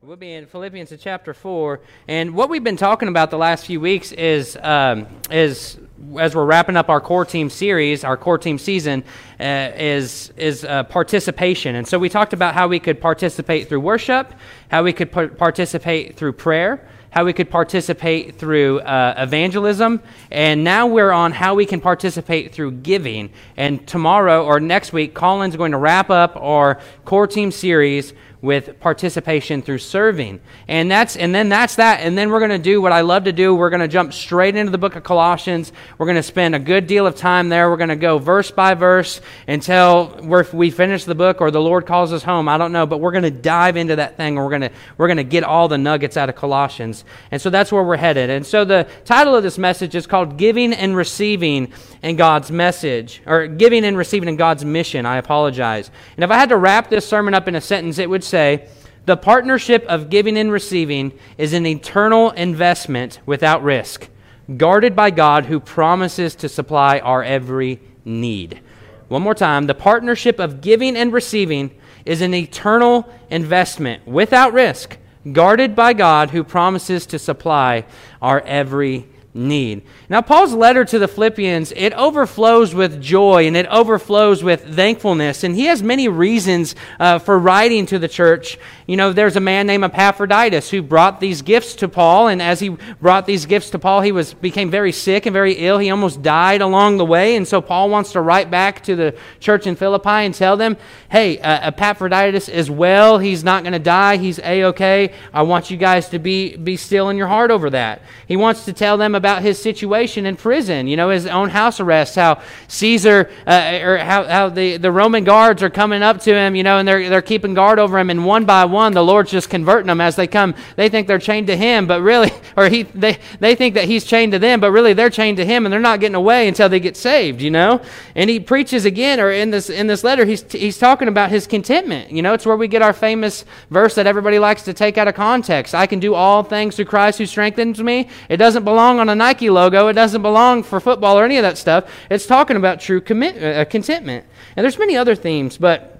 We'll be in Philippians chapter four, and what we've been talking about the last few weeks is um, is as we're wrapping up our core team series, our core team season uh, is is uh, participation, and so we talked about how we could participate through worship, how we could par- participate through prayer, how we could participate through uh, evangelism, and now we're on how we can participate through giving. And tomorrow or next week, Colin's going to wrap up our core team series with participation through serving. And that's and then that's that. And then we're going to do what I love to do. We're going to jump straight into the book of Colossians. We're going to spend a good deal of time there. We're going to go verse by verse until we finish the book or the Lord calls us home. I don't know, but we're going to dive into that thing and we're going to we're going to get all the nuggets out of Colossians. And so that's where we're headed. And so the title of this message is called Giving and Receiving in God's Message or Giving and Receiving in God's Mission. I apologize. And if I had to wrap this sermon up in a sentence, it would say, the partnership of giving and receiving is an eternal investment without risk, guarded by God who promises to supply our every need. One more time. The partnership of giving and receiving is an eternal investment without risk, guarded by God who promises to supply our every need. Now, Paul's letter to the Philippians, it overflows with joy and it overflows with thankfulness. And he has many reasons uh, for writing to the church. You know, there's a man named Epaphroditus who brought these gifts to Paul. And as he brought these gifts to Paul, he was, became very sick and very ill. He almost died along the way. And so Paul wants to write back to the church in Philippi and tell them, hey, uh, Epaphroditus is well. He's not going to die. He's A-OK. I want you guys to be, be still in your heart over that. He wants to tell them about his situation in prison, you know, his own house arrest, how Caesar, uh, or how, how the, the Roman guards are coming up to him, you know, and they're, they're keeping guard over him, and one by one, the Lord's just converting them as they come. They think they're chained to him, but really, or he, they, they think that he's chained to them, but really they're chained to him, and they're not getting away until they get saved, you know? And he preaches again, or in this, in this letter, he's, he's talking about his contentment. You know, it's where we get our famous verse that everybody likes to take out of context. I can do all things through Christ who strengthens me. It doesn't belong on a Nike logo. It doesn't belong for football or any of that stuff. It's talking about true commit, uh, contentment. And there's many other themes, but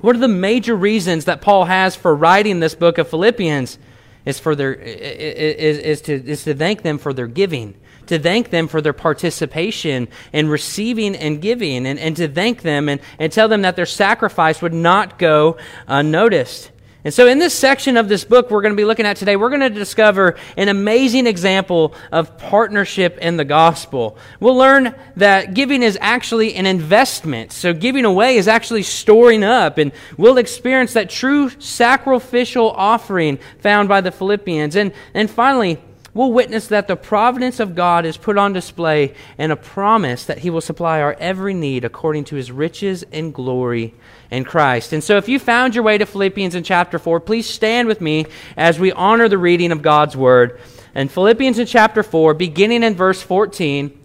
one of the major reasons that Paul has for writing this book of Philippians is for their is, is to is to thank them for their giving to thank them for their participation in receiving and giving, and, and to thank them and, and tell them that their sacrifice would not go unnoticed. And so, in this section of this book we're going to be looking at today, we're going to discover an amazing example of partnership in the gospel. We'll learn that giving is actually an investment. So, giving away is actually storing up. And we'll experience that true sacrificial offering found by the Philippians. And, and finally, we'll witness that the providence of God is put on display and a promise that He will supply our every need according to His riches and glory in Christ. And so, if you found your way to Philippians in chapter 4, please stand with me as we honor the reading of God's Word. In Philippians in chapter 4, beginning in verse 14,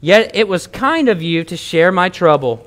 Yet it was kind of you to share my trouble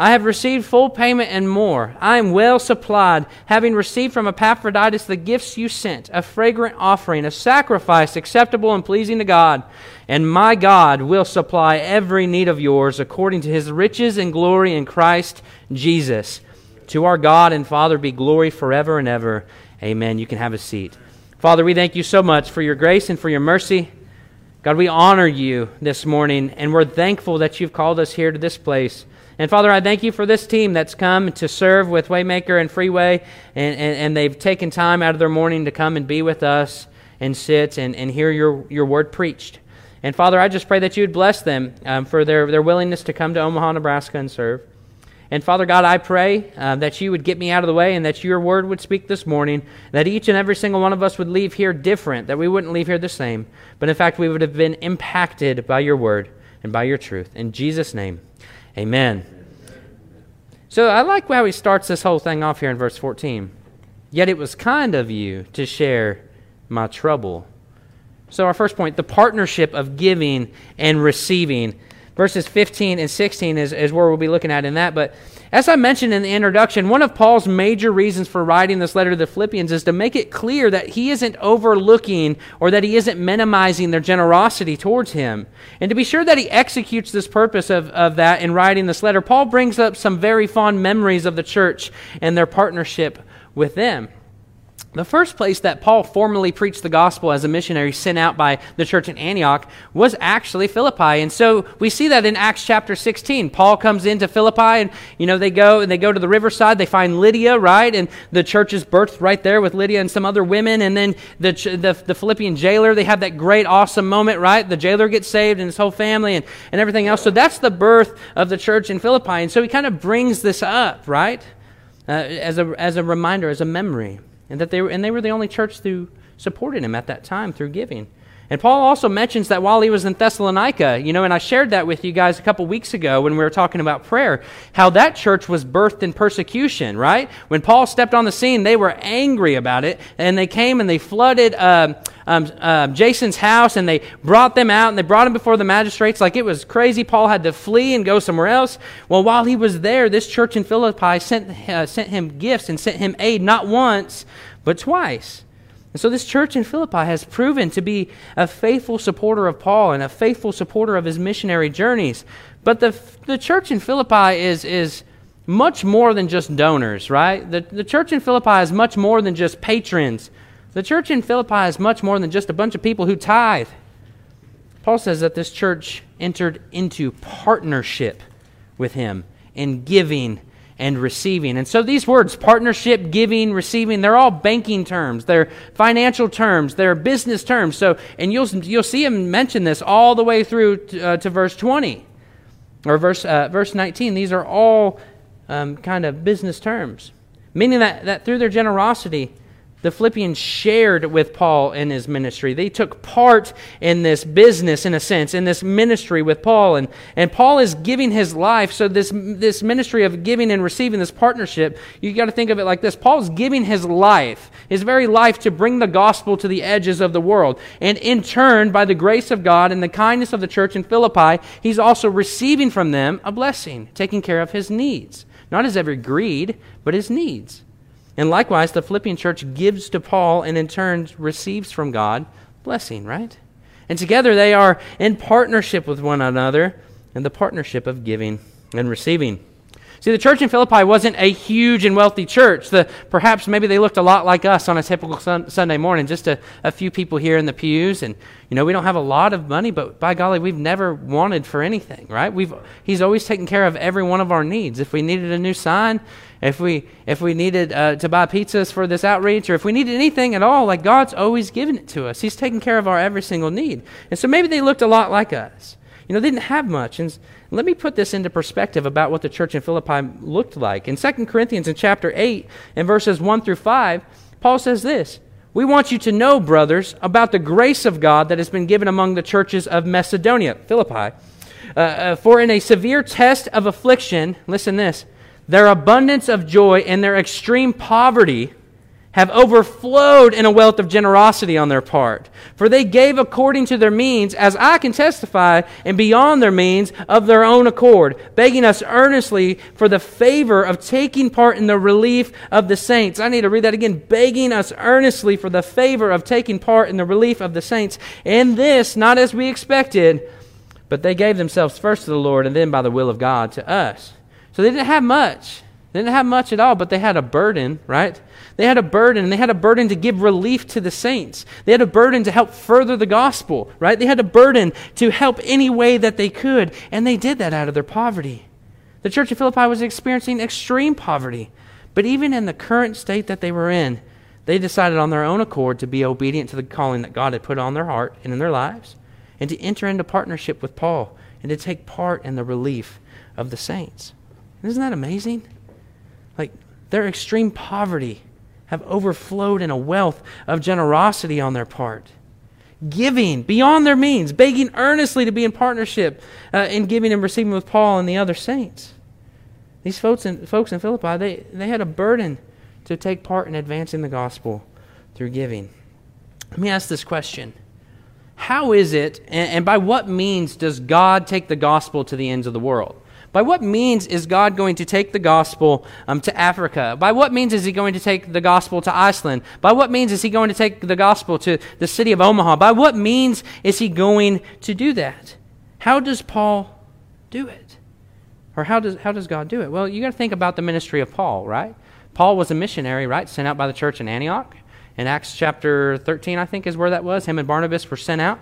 I have received full payment and more. I am well supplied, having received from Epaphroditus the gifts you sent, a fragrant offering, a sacrifice acceptable and pleasing to God. And my God will supply every need of yours according to his riches and glory in Christ Jesus. To our God and Father be glory forever and ever. Amen. You can have a seat. Father, we thank you so much for your grace and for your mercy. God, we honor you this morning, and we're thankful that you've called us here to this place. And Father, I thank you for this team that's come to serve with Waymaker and Freeway, and, and, and they've taken time out of their morning to come and be with us and sit and, and hear your, your word preached. And Father, I just pray that you would bless them um, for their, their willingness to come to Omaha, Nebraska and serve. And Father God, I pray uh, that you would get me out of the way and that your word would speak this morning, that each and every single one of us would leave here different, that we wouldn't leave here the same, but in fact, we would have been impacted by your word and by your truth. In Jesus' name, Amen. So I like how he starts this whole thing off here in verse 14. Yet it was kind of you to share my trouble. So, our first point the partnership of giving and receiving. Verses 15 and 16 is, is where we'll be looking at in that. But as I mentioned in the introduction, one of Paul's major reasons for writing this letter to the Philippians is to make it clear that he isn't overlooking or that he isn't minimizing their generosity towards him. And to be sure that he executes this purpose of, of that in writing this letter, Paul brings up some very fond memories of the church and their partnership with them. The first place that Paul formally preached the gospel as a missionary sent out by the church in Antioch was actually Philippi. And so we see that in Acts chapter 16. Paul comes into Philippi and, you know, they go and they go to the riverside. They find Lydia, right? And the church is birthed right there with Lydia and some other women. And then the, the, the Philippian jailer, they have that great, awesome moment, right? The jailer gets saved and his whole family and, and everything else. So that's the birth of the church in Philippi. And so he kind of brings this up, right? Uh, as, a, as a reminder, as a memory and that they were, and they were the only church who supported him at that time through giving. And Paul also mentions that while he was in Thessalonica, you know, and I shared that with you guys a couple weeks ago when we were talking about prayer, how that church was birthed in persecution, right? When Paul stepped on the scene, they were angry about it, and they came and they flooded um, um, uh, Jason's house, and they brought them out, and they brought him before the magistrates like it was crazy. Paul had to flee and go somewhere else. Well, while he was there, this church in Philippi sent, uh, sent him gifts and sent him aid not once, but twice. And so this church in Philippi has proven to be a faithful supporter of Paul and a faithful supporter of his missionary journeys. But the, the church in Philippi is, is much more than just donors, right? The, the church in Philippi is much more than just patrons. The church in Philippi is much more than just a bunch of people who tithe. Paul says that this church entered into partnership with him in giving and receiving. And so these words, partnership, giving, receiving, they're all banking terms. They're financial terms. They're business terms. So, and you'll, you'll see him mention this all the way through to, uh, to verse 20 or verse, uh, verse 19. These are all um, kind of business terms, meaning that, that through their generosity, the Philippians shared with Paul in his ministry. They took part in this business, in a sense, in this ministry with Paul. And, and Paul is giving his life. So, this, this ministry of giving and receiving, this partnership, you got to think of it like this Paul's giving his life, his very life, to bring the gospel to the edges of the world. And in turn, by the grace of God and the kindness of the church in Philippi, he's also receiving from them a blessing, taking care of his needs. Not his every greed, but his needs. And likewise, the Philippian church gives to Paul and in turn receives from God blessing, right? And together they are in partnership with one another in the partnership of giving and receiving. See, the church in Philippi wasn't a huge and wealthy church. The, perhaps maybe they looked a lot like us on a typical sun, Sunday morning, just a, a few people here in the pews. And, you know, we don't have a lot of money, but by golly, we've never wanted for anything, right? We've, he's always taken care of every one of our needs. If we needed a new sign, if we, if we needed uh, to buy pizzas for this outreach, or if we needed anything at all, like God's always given it to us. He's taken care of our every single need. And so maybe they looked a lot like us. You know, they didn't have much. And let me put this into perspective about what the church in Philippi looked like. In 2 Corinthians in chapter 8 and verses 1 through 5, Paul says this We want you to know, brothers, about the grace of God that has been given among the churches of Macedonia, Philippi. Uh, uh, for in a severe test of affliction, listen this, their abundance of joy and their extreme poverty have overflowed in a wealth of generosity on their part. For they gave according to their means, as I can testify, and beyond their means of their own accord, begging us earnestly for the favor of taking part in the relief of the saints. I need to read that again. Begging us earnestly for the favor of taking part in the relief of the saints. And this, not as we expected, but they gave themselves first to the Lord and then by the will of God to us. So they didn't have much. They didn't have much at all, but they had a burden, right? They had a burden, and they had a burden to give relief to the saints. They had a burden to help further the gospel, right? They had a burden to help any way that they could, and they did that out of their poverty. The church of Philippi was experiencing extreme poverty, but even in the current state that they were in, they decided on their own accord to be obedient to the calling that God had put on their heart and in their lives, and to enter into partnership with Paul and to take part in the relief of the saints. Isn't that amazing? Like, their extreme poverty have overflowed in a wealth of generosity on their part. Giving beyond their means, begging earnestly to be in partnership uh, in giving and receiving with Paul and the other saints. These folks in, folks in Philippi, they, they had a burden to take part in advancing the gospel through giving. Let me ask this question How is it, and, and by what means does God take the gospel to the ends of the world? By what means is God going to take the gospel um, to Africa? By what means is He going to take the gospel to Iceland? By what means is He going to take the gospel to the city of Omaha? By what means is He going to do that? How does Paul do it? Or how does, how does God do it? Well, you got to think about the ministry of Paul, right? Paul was a missionary, right? Sent out by the church in Antioch. In Acts chapter 13, I think, is where that was. Him and Barnabas were sent out.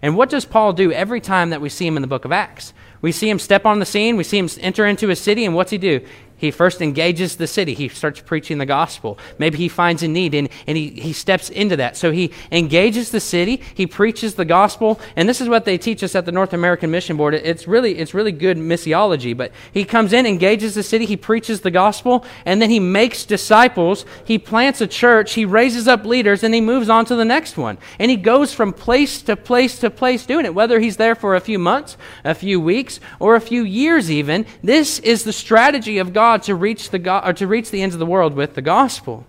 And what does Paul do every time that we see him in the book of Acts? We see him step on the scene, we see him enter into a city, and what's he do? He first engages the city. He starts preaching the gospel. Maybe he finds a need and, and he, he steps into that. So he engages the city, he preaches the gospel, and this is what they teach us at the North American Mission Board. It's really, it's really good missiology, but he comes in, engages the city, he preaches the gospel, and then he makes disciples, he plants a church, he raises up leaders, and he moves on to the next one. And he goes from place to place to place doing it, whether he's there for a few months, a few weeks, or a few years even. This is the strategy of God God to reach the go- or to reach the ends of the world with the gospel.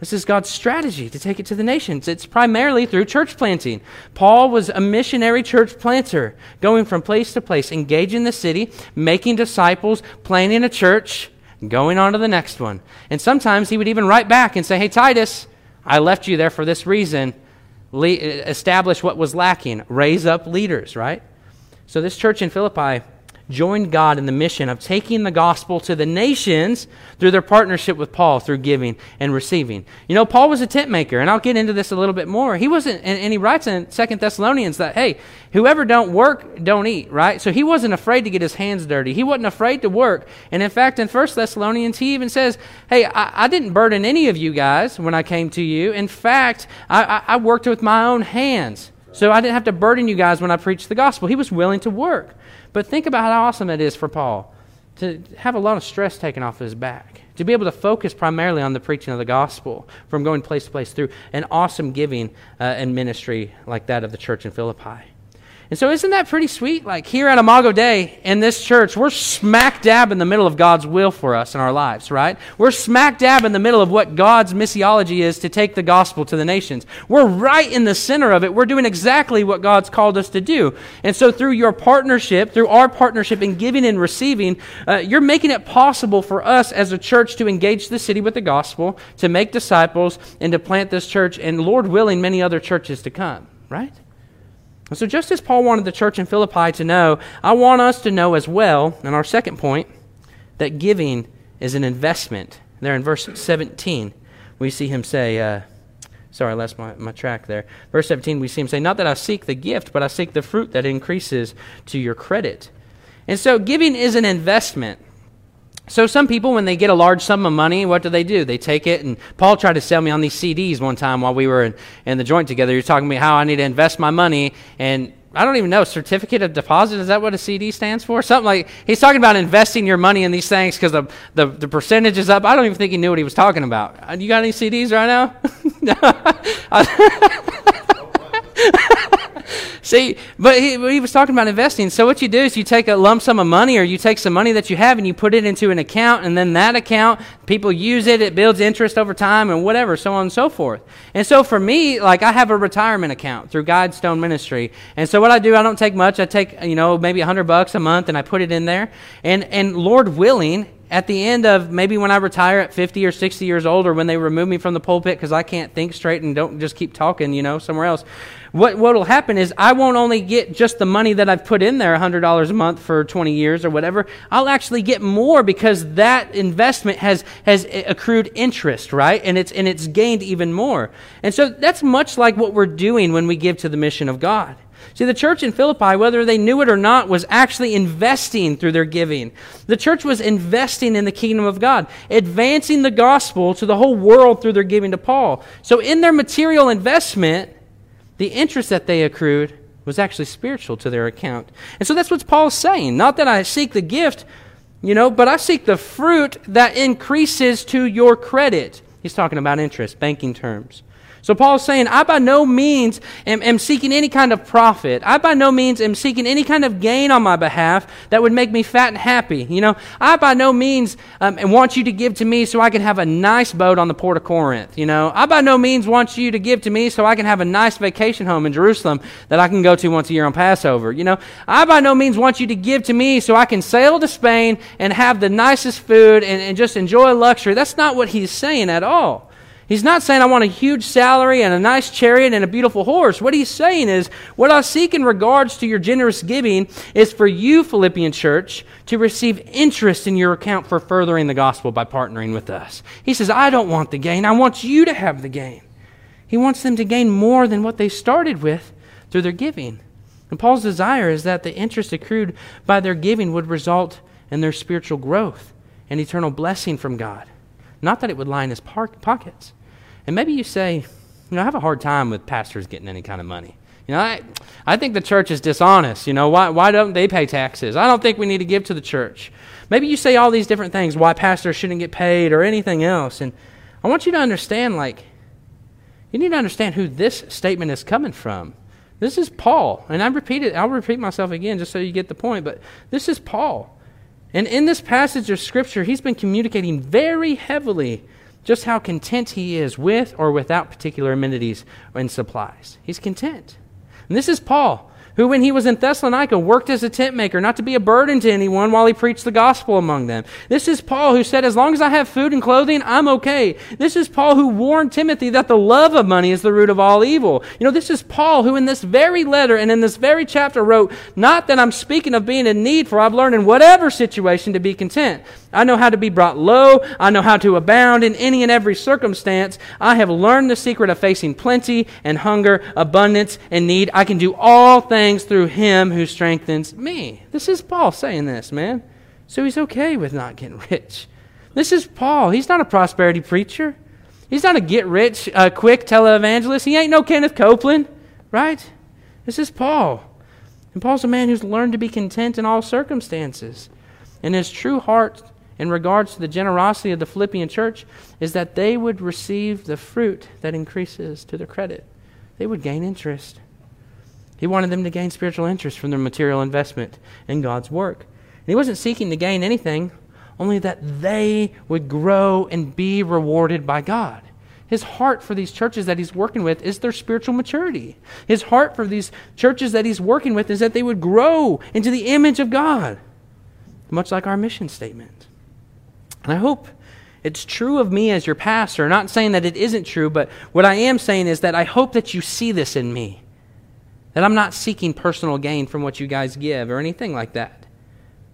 This is God's strategy to take it to the nations. It's primarily through church planting. Paul was a missionary church planter, going from place to place, engaging the city, making disciples, planting a church, going on to the next one. And sometimes he would even write back and say, Hey, Titus, I left you there for this reason. Le- establish what was lacking, raise up leaders, right? So this church in Philippi joined God in the mission of taking the gospel to the nations through their partnership with Paul through giving and receiving. You know, Paul was a tent maker, and I'll get into this a little bit more. He wasn't, and, and he writes in Second Thessalonians that, hey, whoever don't work, don't eat, right? So he wasn't afraid to get his hands dirty. He wasn't afraid to work. And in fact, in First Thessalonians, he even says, hey, I, I, didn't burden any of you guys when I came to you. In fact, I, I, I worked with my own hands. So I didn't have to burden you guys when I preached the gospel. He was willing to work. But think about how awesome it is for Paul to have a lot of stress taken off his back, to be able to focus primarily on the preaching of the gospel from going place to place through an awesome giving uh, and ministry like that of the church in Philippi. And so, isn't that pretty sweet? Like here at Imago Dei in this church, we're smack dab in the middle of God's will for us in our lives, right? We're smack dab in the middle of what God's missiology is to take the gospel to the nations. We're right in the center of it. We're doing exactly what God's called us to do. And so, through your partnership, through our partnership in giving and receiving, uh, you're making it possible for us as a church to engage the city with the gospel, to make disciples, and to plant this church, and Lord willing, many other churches to come, right? So, just as Paul wanted the church in Philippi to know, I want us to know as well, in our second point, that giving is an investment. There in verse 17, we see him say, uh, sorry, I lost my, my track there. Verse 17, we see him say, Not that I seek the gift, but I seek the fruit that increases to your credit. And so, giving is an investment. So some people, when they get a large sum of money, what do they do? They take it, and Paul tried to sell me on these CDs one time while we were in, in the joint together. You're talking to me how I need to invest my money, and I don't even know certificate of deposit. Is that what a CD stands for? Something like he's talking about investing your money in these things because the, the the percentage is up. I don't even think he knew what he was talking about. Uh, you got any CDs right now? See, but he, he, was talking about investing. So what you do is you take a lump sum of money, or you take some money that you have and you put it into an account, and then that account people use it. It builds interest over time, and whatever, so on and so forth. And so for me, like I have a retirement account through Guidestone Ministry, and so what I do, I don't take much. I take you know maybe a hundred bucks a month, and I put it in there. And and Lord willing, at the end of maybe when I retire at 50 or 60 years old, or when they remove me from the pulpit because I can't think straight and don't just keep talking, you know, somewhere else, what will happen is I won't only get just the money that I've put in there, $100 a month for 20 years or whatever. I'll actually get more because that investment has, has accrued interest, right? And it's, and it's gained even more. And so that's much like what we're doing when we give to the mission of God. See, the church in Philippi, whether they knew it or not, was actually investing through their giving. The church was investing in the kingdom of God, advancing the gospel to the whole world through their giving to Paul. So, in their material investment, the interest that they accrued was actually spiritual to their account. And so that's what Paul's saying. Not that I seek the gift, you know, but I seek the fruit that increases to your credit. He's talking about interest, banking terms. So Paul's saying, I by no means am, am, seeking any kind of profit. I by no means am seeking any kind of gain on my behalf that would make me fat and happy. You know, I by no means um, want you to give to me so I can have a nice boat on the port of Corinth. You know, I by no means want you to give to me so I can have a nice vacation home in Jerusalem that I can go to once a year on Passover. You know, I by no means want you to give to me so I can sail to Spain and have the nicest food and, and just enjoy luxury. That's not what he's saying at all. He's not saying I want a huge salary and a nice chariot and a beautiful horse. What he's saying is, what I seek in regards to your generous giving is for you, Philippian church, to receive interest in your account for furthering the gospel by partnering with us. He says, I don't want the gain. I want you to have the gain. He wants them to gain more than what they started with through their giving. And Paul's desire is that the interest accrued by their giving would result in their spiritual growth and eternal blessing from God. Not that it would line his pockets. And maybe you say, you know, I have a hard time with pastors getting any kind of money. You know, I, I think the church is dishonest. You know, why, why don't they pay taxes? I don't think we need to give to the church. Maybe you say all these different things, why pastors shouldn't get paid or anything else. And I want you to understand, like, you need to understand who this statement is coming from. This is Paul. And I repeat it, I'll repeat myself again just so you get the point, but this is Paul. And in this passage of Scripture, he's been communicating very heavily just how content he is with or without particular amenities and supplies. He's content. And this is Paul who, when he was in Thessalonica, worked as a tent maker, not to be a burden to anyone while he preached the gospel among them. This is Paul who said, As long as I have food and clothing, I'm okay. This is Paul who warned Timothy that the love of money is the root of all evil. You know, this is Paul who, in this very letter and in this very chapter, wrote, Not that I'm speaking of being in need, for I've learned in whatever situation to be content. I know how to be brought low. I know how to abound in any and every circumstance. I have learned the secret of facing plenty and hunger, abundance and need. I can do all things through him who strengthens me. This is Paul saying this, man. So he's okay with not getting rich. This is Paul. He's not a prosperity preacher. He's not a get rich uh, quick televangelist. He ain't no Kenneth Copeland, right? This is Paul. And Paul's a man who's learned to be content in all circumstances. And his true heart in regards to the generosity of the Philippian church is that they would receive the fruit that increases to their credit. They would gain interest. He wanted them to gain spiritual interest from their material investment in God's work. And he wasn't seeking to gain anything, only that they would grow and be rewarded by God. His heart for these churches that he's working with is their spiritual maturity. His heart for these churches that he's working with is that they would grow into the image of God, much like our mission statement. And I hope it's true of me as your pastor. Not saying that it isn't true, but what I am saying is that I hope that you see this in me. That I'm not seeking personal gain from what you guys give or anything like that.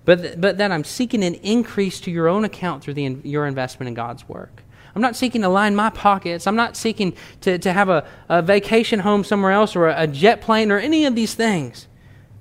But, but that I'm seeking an increase to your own account through the your investment in God's work. I'm not seeking to line my pockets. I'm not seeking to, to have a, a vacation home somewhere else or a, a jet plane or any of these things.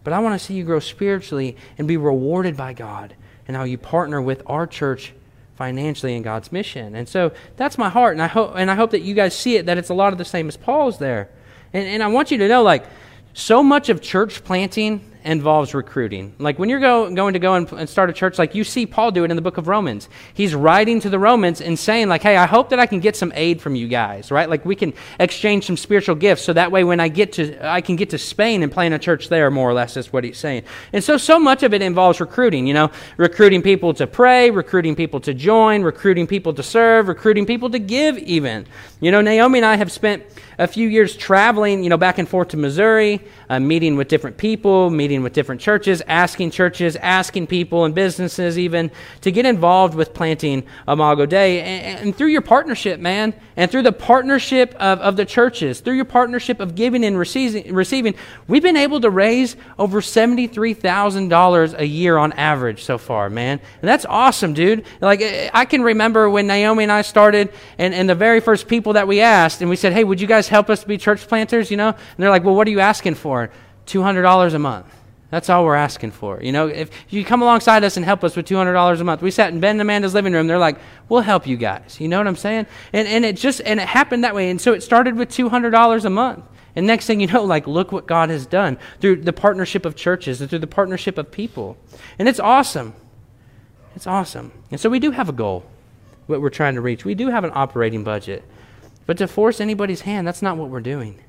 But I want to see you grow spiritually and be rewarded by God and how you partner with our church financially in God's mission. And so that's my heart, and I hope and I hope that you guys see it that it's a lot of the same as Paul's there. And and I want you to know like so much of church planting involves recruiting. Like when you're go, going to go and, and, start a church, like you see Paul do it in the book of Romans. He's writing to the Romans and saying, like, hey, I hope that I can get some aid from you guys, right? Like we can exchange some spiritual gifts so that way when I get to, I can get to Spain and plant a church there, more or less, is what he's saying. And so, so much of it involves recruiting, you know, recruiting people to pray, recruiting people to join, recruiting people to serve, recruiting people to give, even. You know, Naomi and I have spent a few years traveling, you know, back and forth to Missouri, uh, meeting with different people, meeting with different churches, asking churches, asking people and businesses even to get involved with planting Imago Dei. And, and through your partnership, man, and through the partnership of, of the churches, through your partnership of giving and receiving, receiving we've been able to raise over $73,000 a year on average so far, man. And that's awesome, dude. Like, eh, I can remember when Naomi and I started, and, and the very first people that we asked, and we said, hey, would you guys help us be church planters, you know? And they're like, well, what are you asking for? $200 a month. That's all we're asking for. You know, if you come alongside us and help us with $200 a month, we sat in Ben and Amanda's living room. They're like, we'll help you guys. You know what I'm saying? And, and it just, and it happened that way. And so it started with $200 a month. And next thing you know, like, look what God has done through the partnership of churches and through the partnership of people. And it's awesome. It's awesome. And so we do have a goal, what we're trying to reach. We do have an operating budget But to force anybody's hand, that's not what we're doing.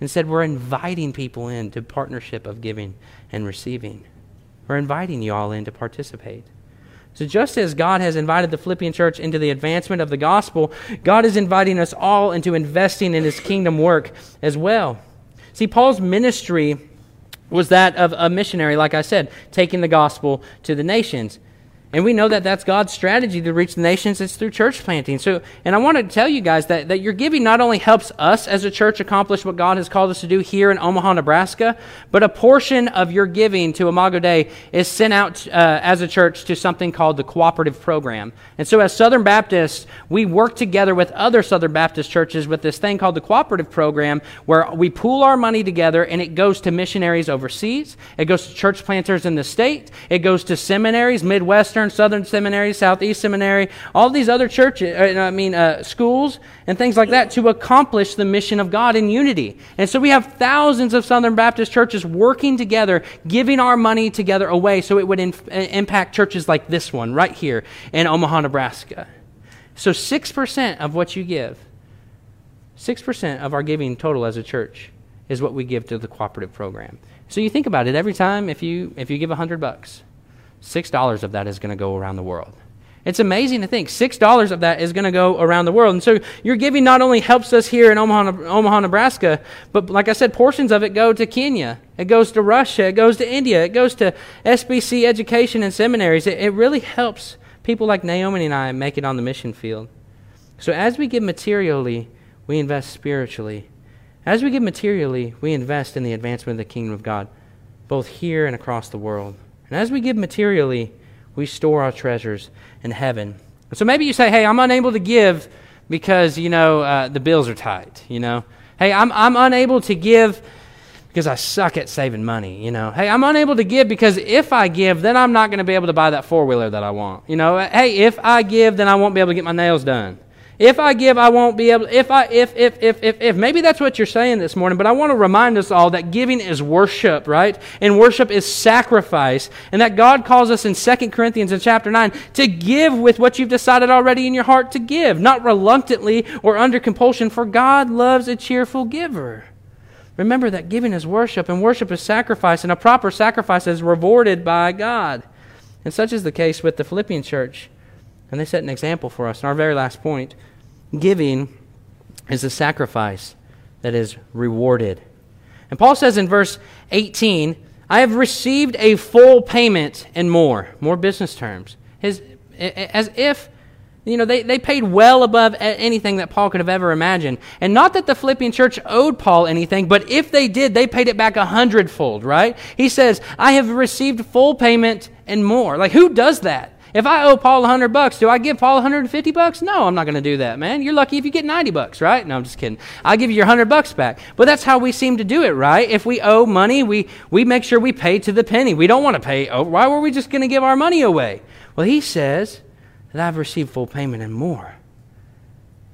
Instead, we're inviting people into partnership of giving and receiving. We're inviting you all in to participate. So, just as God has invited the Philippian church into the advancement of the gospel, God is inviting us all into investing in his kingdom work as well. See, Paul's ministry was that of a missionary, like I said, taking the gospel to the nations. And we know that that's God's strategy to reach the nations. It's through church planting. So, and I want to tell you guys that, that your giving not only helps us as a church accomplish what God has called us to do here in Omaha, Nebraska, but a portion of your giving to Imago Dei is sent out uh, as a church to something called the Cooperative Program. And so, as Southern Baptists, we work together with other Southern Baptist churches with this thing called the Cooperative Program, where we pool our money together and it goes to missionaries overseas, it goes to church planters in the state, it goes to seminaries, Midwestern Southern Seminary, Southeast Seminary, all these other churches, uh, I mean, uh, schools and things like that to accomplish the mission of God in unity. And so we have thousands of Southern Baptist churches working together, giving our money together away so it would in, uh, impact churches like this one right here in Omaha, Nebraska. So 6% of what you give, 6% of our giving total as a church is what we give to the cooperative program. So you think about it every time if you if you give 100 bucks, $6 of that is going to go around the world. It's amazing to think $6 of that is going to go around the world. And so your giving not only helps us here in Omaha, Omaha, Nebraska, but like I said, portions of it go to Kenya. It goes to Russia. It goes to India. It goes to SBC education and seminaries. It, it really helps people like Naomi and I make it on the mission field. So as we give materially, we invest spiritually. As we give materially, we invest in the advancement of the kingdom of God, both here and across the world. And as we give materially, we store our treasures in heaven. So maybe you say, hey, I'm unable to give because, you know, uh, the bills are tight, you know. Hey, I'm, I'm unable to give because I suck at saving money, you know. Hey, I'm unable to give because if I give, then I'm not going to be able to buy that four wheeler that I want. You know, hey, if I give, then I won't be able to get my nails done. If I give, I won't be able. If I, if, if, if, if, if, maybe that's what you're saying this morning. But I want to remind us all that giving is worship, right? And worship is sacrifice, and that God calls us in 2 Corinthians in chapter nine to give with what you've decided already in your heart to give, not reluctantly or under compulsion. For God loves a cheerful giver. Remember that giving is worship, and worship is sacrifice, and a proper sacrifice is rewarded by God. And such is the case with the Philippian church. And they set an example for us. And our very last point Giving is a sacrifice that is rewarded. And Paul says in verse 18, I have received a full payment and more. More business terms. His, as if, you know, they, they paid well above anything that Paul could have ever imagined. And not that the Philippian church owed Paul anything, but if they did, they paid it back a hundredfold, right? He says, I have received full payment and more. Like, who does that? If I owe Paul 100 bucks, do I give Paul 150 bucks? No, I'm not going to do that, man. You're lucky if you get 90 bucks, right? No, I'm just kidding. I'll give you your 100 bucks back. But that's how we seem to do it, right? If we owe money, we, we make sure we pay to the penny. We don't want to pay. Oh, why were we just going to give our money away? Well, he says that I've received full payment and more.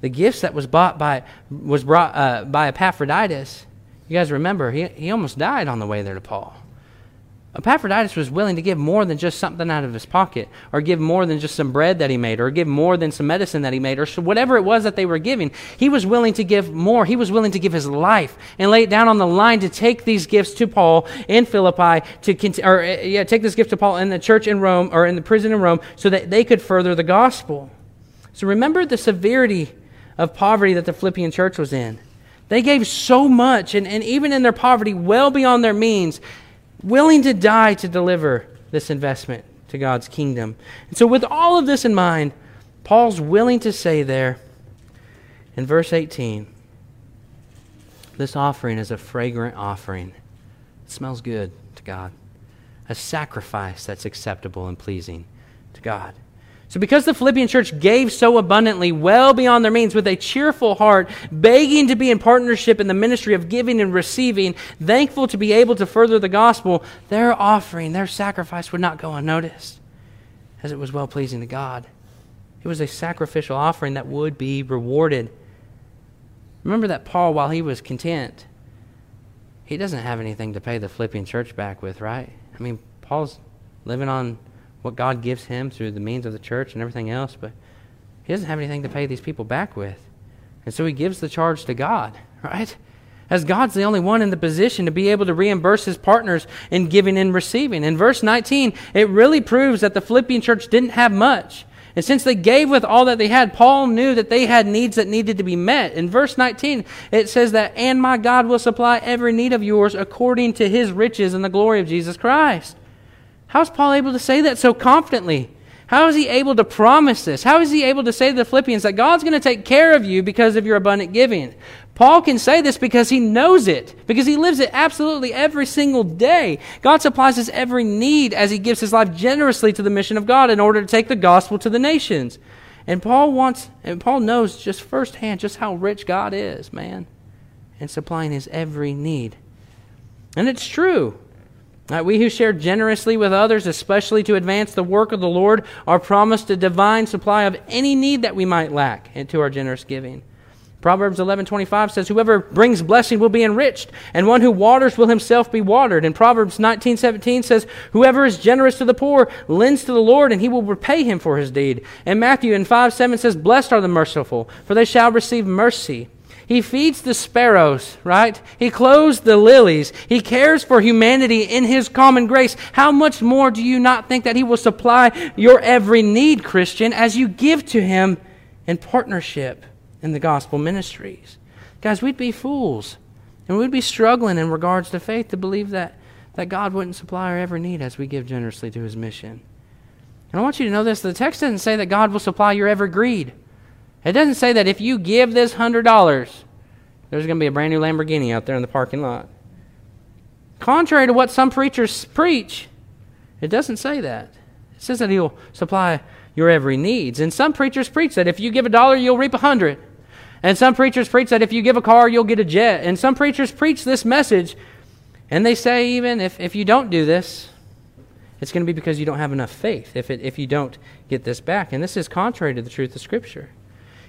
The gifts that was bought by was brought uh, by Epaphroditus. You guys remember he he almost died on the way there to Paul. Epaphroditus was willing to give more than just something out of his pocket, or give more than just some bread that he made, or give more than some medicine that he made, or whatever it was that they were giving. He was willing to give more. He was willing to give his life and lay it down on the line to take these gifts to Paul in Philippi, to or uh, yeah, take this gift to Paul in the church in Rome or in the prison in Rome, so that they could further the gospel. So remember the severity of poverty that the Philippian church was in. They gave so much, and, and even in their poverty, well beyond their means willing to die to deliver this investment to God's kingdom. And so, with all of this in mind, Paul's willing to say there in verse 18 this offering is a fragrant offering. It smells good to God, a sacrifice that's acceptable and pleasing to God. So, because the Philippian church gave so abundantly, well beyond their means, with a cheerful heart, begging to be in partnership in the ministry of giving and receiving, thankful to be able to further the gospel, their offering, their sacrifice would not go unnoticed, as it was well pleasing to God. It was a sacrificial offering that would be rewarded. Remember that Paul, while he was content, he doesn't have anything to pay the Philippian church back with, right? I mean, Paul's living on what God gives him through the means of the church and everything else, but he doesn't have anything to pay these people back with. And so he gives the charge to God, right? As God's the only one in the position to be able to reimburse his partners in giving and receiving. In verse 19, it really proves that the Philippian church didn't have much. And since they gave with all that they had, Paul knew that they had needs that needed to be met. In verse 19, it says that, And my God will supply every need of yours according to his riches in the glory of Jesus Christ. How is Paul able to say that so confidently? How is he able to promise this? How is he able to say to the Philippians that God's going to take care of you because of your abundant giving? Paul can say this because he knows it, because he lives it absolutely every single day. God supplies his every need as he gives his life generously to the mission of God in order to take the gospel to the nations. And Paul wants, and Paul knows just firsthand just how rich God is, man, in supplying his every need. And it's true. That we who share generously with others, especially to advance the work of the Lord, are promised a divine supply of any need that we might lack into our generous giving. Proverbs 11:25 says whoever brings blessing will be enriched and one who waters will himself be watered. And Proverbs 19:17 says whoever is generous to the poor lends to the Lord and he will repay him for his deed. And Matthew in 5:7 says blessed are the merciful for they shall receive mercy. He feeds the sparrows, right? He clothes the lilies. He cares for humanity in His common grace. How much more do you not think that He will supply your every need, Christian, as you give to Him in partnership? in the gospel ministries. Guys, we'd be fools. And we'd be struggling in regards to faith to believe that, that God wouldn't supply our every need as we give generously to his mission. And I want you to know this the text doesn't say that God will supply your every greed. It doesn't say that if you give this $100, there's going to be a brand new Lamborghini out there in the parking lot. Contrary to what some preachers preach, it doesn't say that. It says that he'll supply your every needs. And some preachers preach that if you give a dollar, you'll reap a hundred. And some preachers preach that if you give a car, you'll get a jet. And some preachers preach this message, and they say even if, if you don't do this, it's going to be because you don't have enough faith if, it, if you don't get this back. And this is contrary to the truth of Scripture.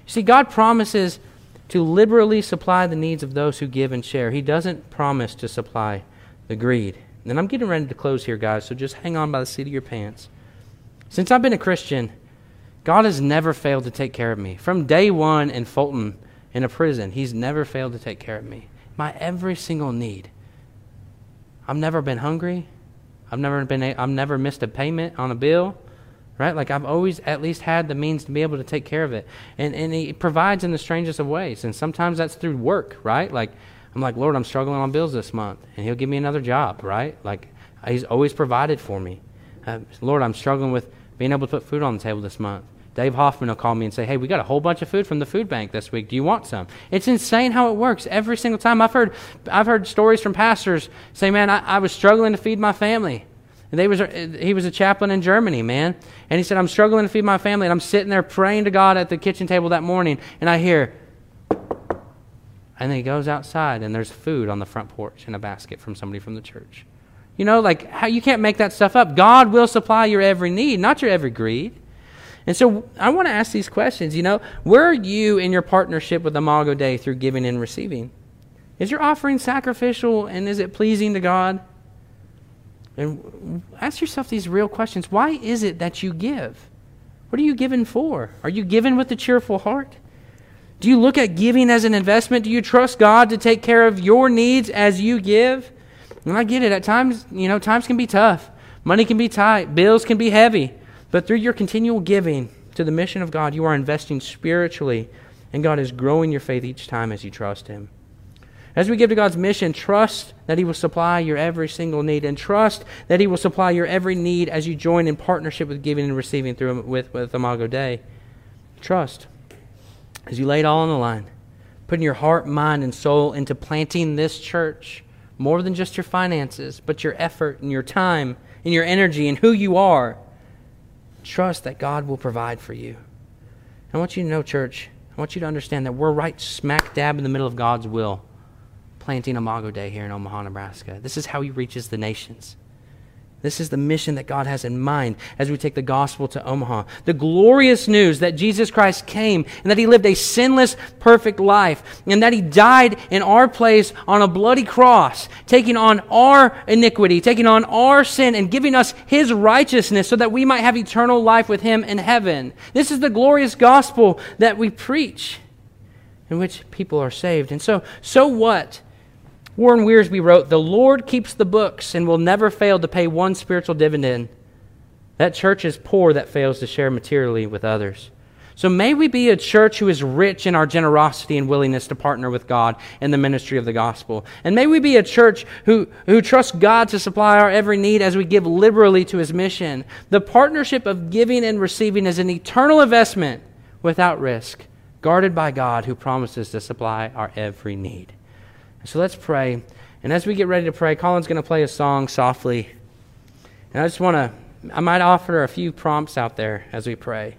See, God promises to liberally supply the needs of those who give and share. He doesn't promise to supply the greed. And I'm getting ready to close here, guys, so just hang on by the seat of your pants. Since I've been a Christian, God has never failed to take care of me. From day one in Fulton, in a prison, He's never failed to take care of me. My every single need. I've never been hungry. I've never been. I've never missed a payment on a bill, right? Like I've always at least had the means to be able to take care of it, and and He provides in the strangest of ways. And sometimes that's through work, right? Like I'm like, Lord, I'm struggling on bills this month, and He'll give me another job, right? Like He's always provided for me. Uh, Lord, I'm struggling with being able to put food on the table this month. Dave Hoffman will call me and say, Hey, we got a whole bunch of food from the food bank this week. Do you want some? It's insane how it works every single time. I've heard, I've heard stories from pastors say, Man, I, I was struggling to feed my family. And they was, he was a chaplain in Germany, man. And he said, I'm struggling to feed my family. And I'm sitting there praying to God at the kitchen table that morning. And I hear, and then he goes outside and there's food on the front porch in a basket from somebody from the church. You know, like how you can't make that stuff up. God will supply your every need, not your every greed. And so I want to ask these questions. You know, where are you in your partnership with Imago Dei through giving and receiving? Is your offering sacrificial and is it pleasing to God? And ask yourself these real questions. Why is it that you give? What are you giving for? Are you giving with a cheerful heart? Do you look at giving as an investment? Do you trust God to take care of your needs as you give? And I get it. At times, you know, times can be tough. Money can be tight. Bills can be heavy. But through your continual giving to the mission of God, you are investing spiritually, and God is growing your faith each time as you trust Him. As we give to God's mission, trust that He will supply your every single need, and trust that He will supply your every need as you join in partnership with giving and receiving through with, with Imago Dei. Trust as you lay it all on the line, putting your heart, mind, and soul into planting this church more than just your finances, but your effort and your time and your energy and who you are. Trust that God will provide for you. I want you to know, church, I want you to understand that we're right smack dab in the middle of God's will, planting Imago Dei here in Omaha, Nebraska. This is how He reaches the nations. This is the mission that God has in mind as we take the gospel to Omaha. The glorious news that Jesus Christ came and that he lived a sinless, perfect life and that he died in our place on a bloody cross, taking on our iniquity, taking on our sin and giving us his righteousness so that we might have eternal life with him in heaven. This is the glorious gospel that we preach. in which people are saved. And so, so what? Warren Wiersbe wrote, The Lord keeps the books and will never fail to pay one spiritual dividend. That church is poor that fails to share materially with others. So may we be a church who is rich in our generosity and willingness to partner with God in the ministry of the gospel. And may we be a church who, who trusts God to supply our every need as we give liberally to his mission. The partnership of giving and receiving is an eternal investment without risk, guarded by God who promises to supply our every need. So let's pray. And as we get ready to pray, Colin's going to play a song softly. And I just want to, I might offer a few prompts out there as we pray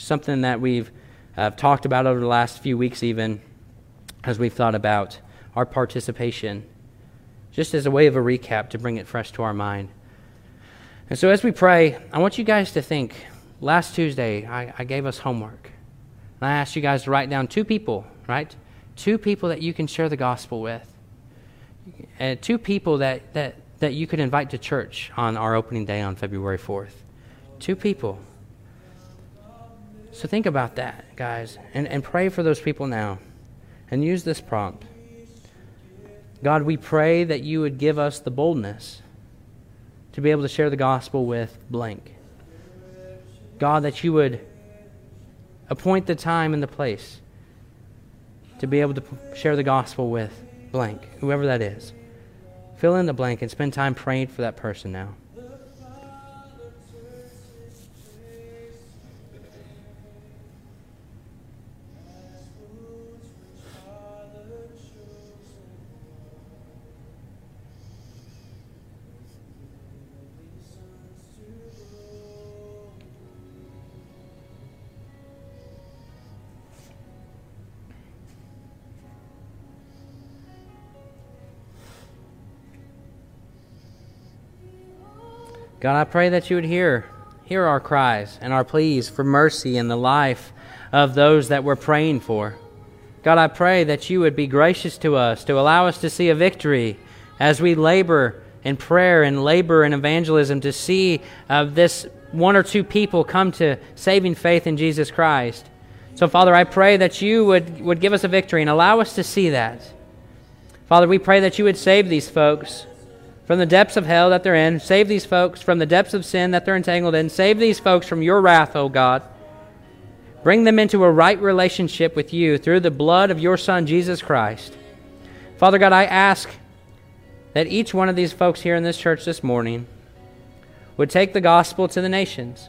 something that we've uh, talked about over the last few weeks, even as we've thought about our participation, just as a way of a recap to bring it fresh to our mind. And so, as we pray, I want you guys to think. Last Tuesday, I, I gave us homework. And I asked you guys to write down two people, right? Two people that you can share the gospel with. And two people that, that, that you could invite to church on our opening day on February 4th. Two people. So think about that, guys, and, and pray for those people now. And use this prompt God, we pray that you would give us the boldness to be able to share the gospel with blank. God, that you would appoint the time and the place to be able to share the gospel with blank, whoever that is. Fill in the blank and spend time praying for that person now. God, I pray that you would hear, hear our cries and our pleas for mercy in the life of those that we're praying for. God, I pray that you would be gracious to us, to allow us to see a victory as we labor in prayer and labor in evangelism to see uh, this one or two people come to saving faith in Jesus Christ. So, Father, I pray that you would, would give us a victory and allow us to see that. Father, we pray that you would save these folks from the depths of hell that they're in. Save these folks from the depths of sin that they're entangled in. Save these folks from your wrath, O God. Bring them into a right relationship with you through the blood of your Son, Jesus Christ. Father God, I ask that each one of these folks here in this church this morning would take the gospel to the nations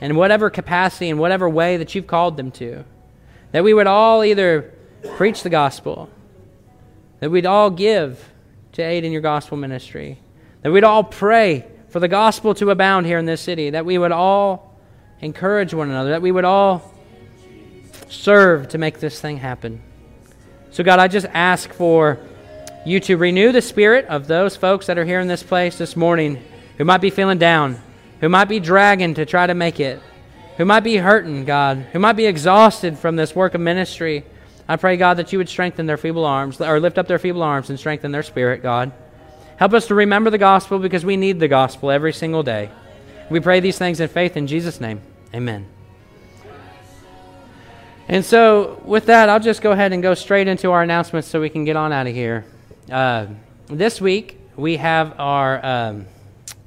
in whatever capacity, in whatever way that you've called them to. That we would all either preach the gospel, that we'd all give to aid in your gospel ministry. That we'd all pray for the gospel to abound here in this city. That we would all encourage one another. That we would all serve to make this thing happen. So, God, I just ask for you to renew the spirit of those folks that are here in this place this morning who might be feeling down, who might be dragging to try to make it, who might be hurting, God, who might be exhausted from this work of ministry. I pray, God, that you would strengthen their feeble arms, or lift up their feeble arms and strengthen their spirit, God. Help us to remember the gospel because we need the gospel every single day. We pray these things in faith in Jesus' name. Amen. And so, with that, I'll just go ahead and go straight into our announcements so we can get on out of here. Uh, this week, we have our, um,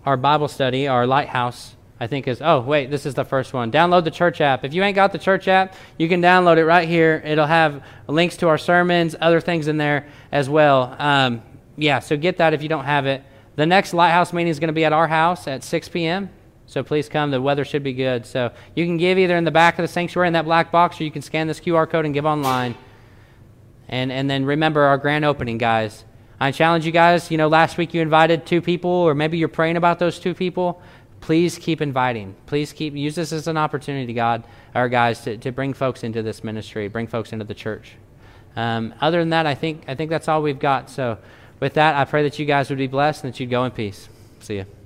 our Bible study, our Lighthouse I think is, oh, wait, this is the first one. Download the church app. If you ain't got the church app, you can download it right here. It'll have links to our sermons, other things in there as well. Um, yeah, so get that if you don't have it. The next Lighthouse meeting is going to be at our house at 6 p.m. So please come. The weather should be good. So you can give either in the back of the sanctuary in that black box, or you can scan this QR code and give online. And and then remember our grand opening, guys. I challenge you guys. You know, last week you invited two people, or maybe you're praying about those two people please keep inviting. Please keep use this as an opportunity, God, our guys, to, to bring folks into this ministry, bring folks into the church. Um, other than that, I think I think that's all we've got. So, with that, I pray that you guys would be blessed and that you'd go in peace. See you.